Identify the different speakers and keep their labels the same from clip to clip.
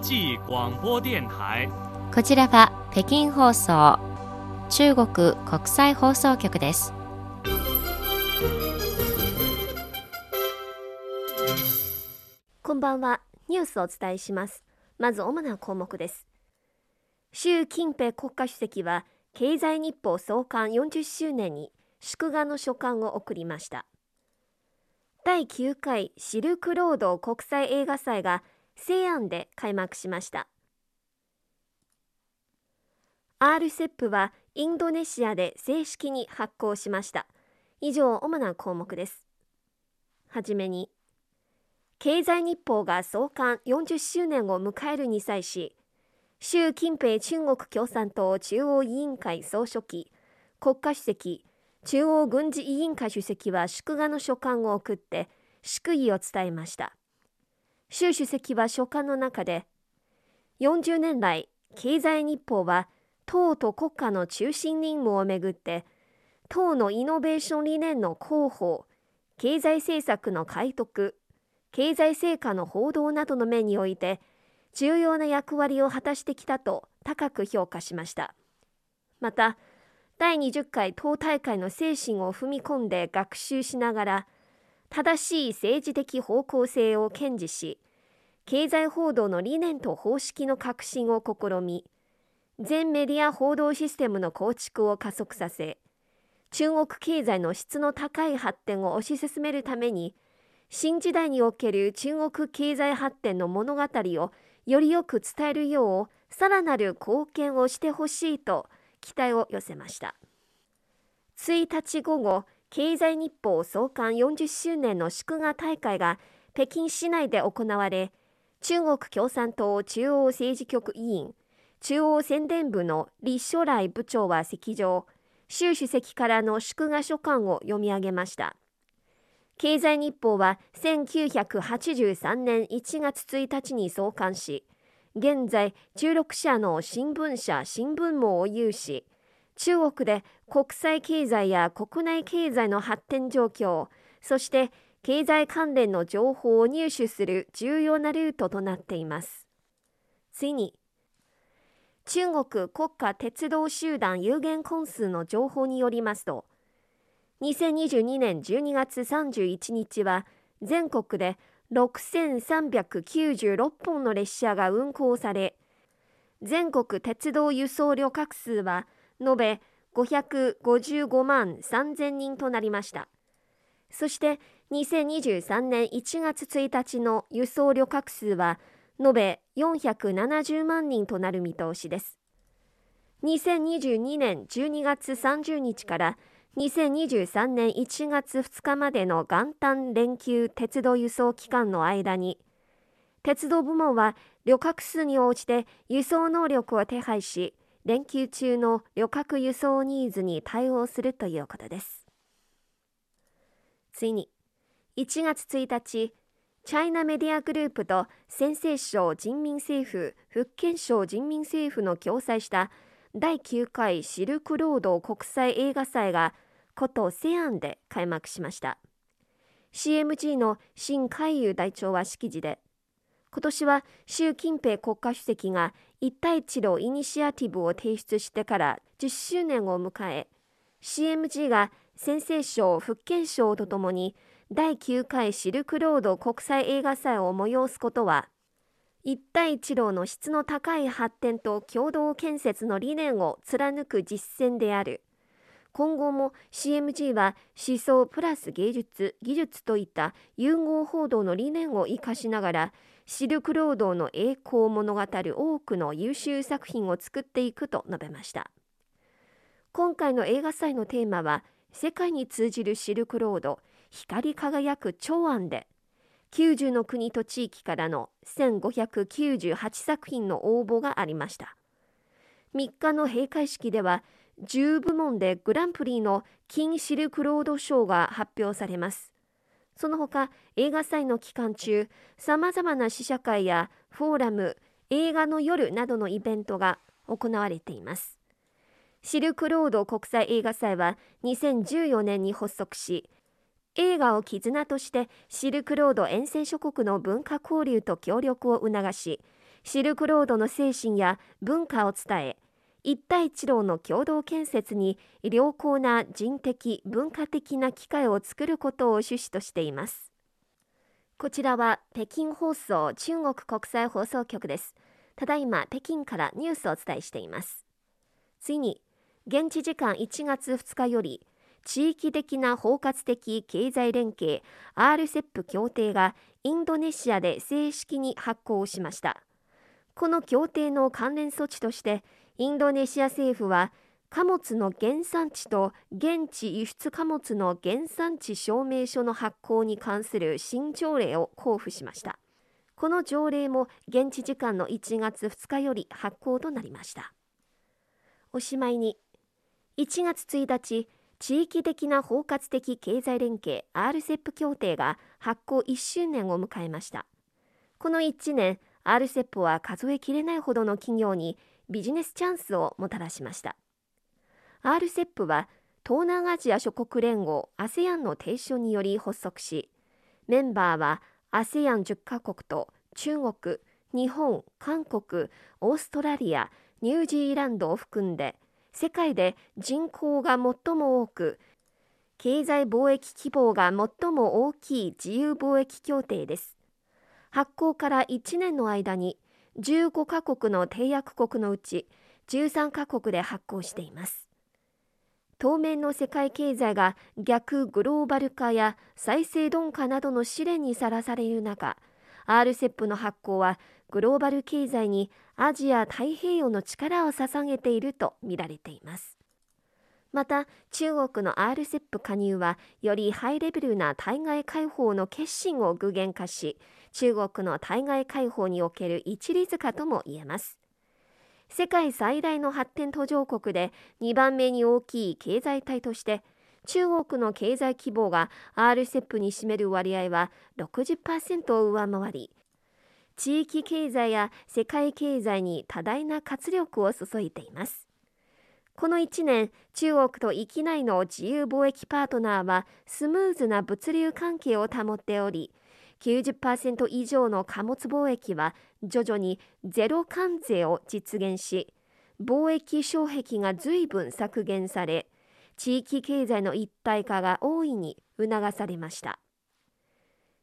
Speaker 1: 际广播电台。
Speaker 2: こちらは北京放送中国国際放送局です。
Speaker 3: こんばんは。ニュースをお伝えします。まず主な項目です。習近平国家主席は経済日報創刊40周年に祝賀の書簡を送りました。第9回シルクロード国際映画祭が西安で開幕しました。RCEP はインドネシアで正式に発行しました。以上、主な項目です。はじめに、経済日報が創刊40周年を迎えるに際し、習近平中国共産党中央委員会総書記、国家主席、中央軍事委員会主席は祝賀の書簡を送って祝意を伝えました。習主席は書簡の中で、40年来、経済日報は党と国家の中心任務をめぐって、党のイノベーション理念の広報、経済政策の改革、経済成果の報道などの面において、重要な役割を果たしてきたと高く評価しました。また、第20回党大会の精神を踏み込んで学習しながら、正しい政治的方向性を堅持し、経済報道の理念と方式の革新を試み、全メディア報道システムの構築を加速させ、中国経済の質の高い発展を推し進めるために、新時代における中国経済発展の物語をよりよく伝えるよう、さらなる貢献をしてほしいと期待を寄せました。1日午後、経済日報創刊40周年の祝賀大会が北京市内で行われ、中国共産党中央政治局委員、中央宣伝部の李書来部長は席上、習主席からの祝賀書簡を読み上げました。経済日報は1983年1月1日に創刊し、現在16社の新聞社新聞網を有し、中国で国際経済や国内経済の発展状況、そして経済関連の情報を入手する重要なルートとなっています。次に、中国国家鉄道集団有限公司の情報によりますと、2022年12月31日は全国で6396本の列車が運行され、全国鉄道輸送旅客数は延べ555万3000人となりました。そして2023年1月1日の輸送旅客数は延べ470万人となる見通しです。2022年12月30日から2023年1月2日までの元旦連休鉄道輸送期間の間に、鉄道部門は旅客数に応じて輸送能力を手配し、連休中の旅客輸送ニーズに対応するということです。次に、1月1日、チャイナメディアグループと陝西省人民政府、福建省人民政府の共催した第9回シルクロード国際映画祭が古都西安で開幕しました。CMG の新海遊代長は式辞で、今年は習近平国家主席が一帯一路イニシアティブを提出してから10周年を迎え、CMG が陝西省、福建省とともに第9回シルクロード国際映画祭を催すことは、一帯一路の質の高い発展と共同建設の理念を貫く実践である。今後も CMG は思想プラス芸術、技術といった融合報道の理念を生かしながら、シルクロードの栄光物語多くの優秀作品を作っていくと述べました。今回の映画祭のテーマは、世界に通じるシルクロード、光り輝く長安で、90の国と地域からの1598作品の応募がありました。3日の閉会式では、10部門でグランプリの金シルクロード賞が発表されます。その他、映画祭の期間中、様々な試写会やフォーラム、映画の夜などのイベントが行われています。シルクロード国際映画祭は2014年に発足し、映画を絆としてシルクロード沿線諸国の文化交流と協力を促し、シルクロードの精神や文化を伝え一帯一路の共同建設に良好な人的文化的な機会を作ることを趣旨としています。こちらは北京放送中国国際放送局です。ただいま北京からニュースをお伝えしています。次に現地時間1月2日より地域的な包括的経済連携 RCEP 協定がインドネシアで正式に発行しました。この協定の関連措置としてインドネシア政府は貨物の原産地と現地輸出貨物の原産地証明書の発行に関する新条例を交付しました。この条例も現地時間の1月2日より発行となりました。おしまいに。1月1日地域的な包括的経済連携 RCEP 協定が発行1周年を迎えました。この1年 RCEP は数えきれないほどの企業にビジネスチャンスをもたらしました。RCEP は東南アジア諸国連合 ASEAN の提唱により発足しメンバーは ASEAN10 カ国と中国日本韓国オーストラリアニュージーランドを含んで世界で人口が最も多く経済貿易規模が最も大きい自由貿易協定です。発行から1年の間に15カ国の締約国のうち13カ国で発行しています。当面の世界経済が逆グローバル化や再生鈍化などの試練にさらされる中 RCEP の発行はグローバル経済にアジア太平洋の力を捧げていると見られています。また中国の RCEP 加入はよりハイレベルな対外開放の決心を具現化し中国の対外開放における一律化とも言えます。世界最大の発展途上国で2番目に大きい経済体として中国の経済規模が RCEP に占める割合は60%を上回り地域経済や世界経済に多大な活力を注いでいます。この1年中国と域内の自由貿易パートナーはスムーズな物流関係を保っており90%以上の貨物貿易は徐々にゼロ関税を実現し貿易障壁が随分削減され地域経済の一体化が大いに促されました。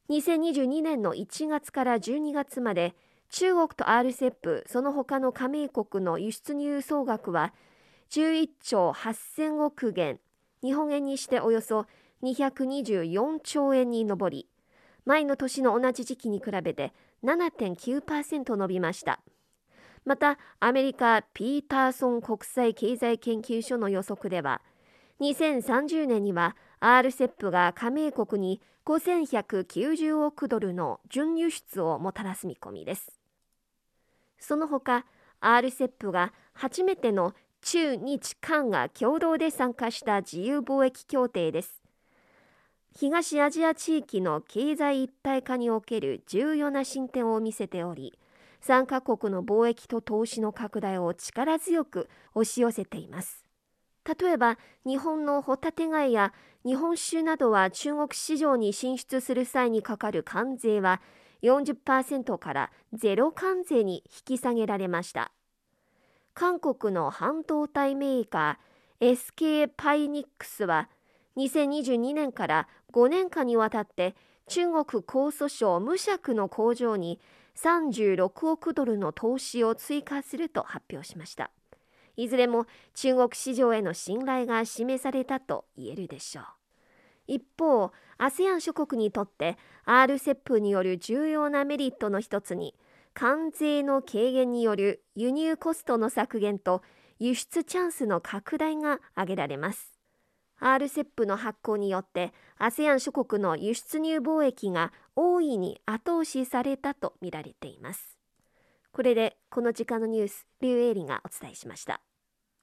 Speaker 3: 2022年の1月から12月まで中国と RCEP その他の加盟国の輸出入総額は11兆8000億元日本円にしておよそ224兆円に上り前の年の同じ時期に比べて7.9%伸びましたまたアメリカピーターソン国際経済研究所の予測では2030年には RCEP が加盟国に5190億ドルの準輸出をもたらす見込みです。その他、RCEP が初めての中日韓が共同で参加した自由貿易協定です。東アジア地域の経済一体化における重要な進展を見せており、参加国の貿易と投資の拡大を力強く押し寄せています。例えば日本のホタテ貝や日本酒などは中国市場に進出する際にかかる関税は40%からゼロ関税に引き下げられました韓国の半導体メーカー SK パイニックスは2022年から5年間にわたって中国江蘇省無釈の工場に36億ドルの投資を追加すると発表しましたいずれも中国市場への信頼が示されたと言えるでしょう。一方、ASEAN 諸国にとって RCEP による重要なメリットの一つに、関税の軽減による輸入コストの削減と輸出チャンスの拡大が挙げられます。RCEP の発行によって ASEAN 諸国の輸出入貿易が大いに後押しされたとみられています。これでこの時間のニュース、リュウエイリがお伝えしました。